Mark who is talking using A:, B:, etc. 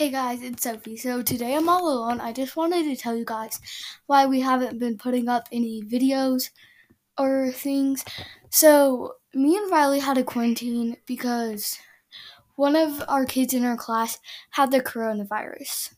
A: Hey guys, it's Sophie. So today I'm all alone. I just wanted to tell you guys why we haven't been putting up any videos or things. So me and Riley had a quarantine because one of our kids in our class had the coronavirus.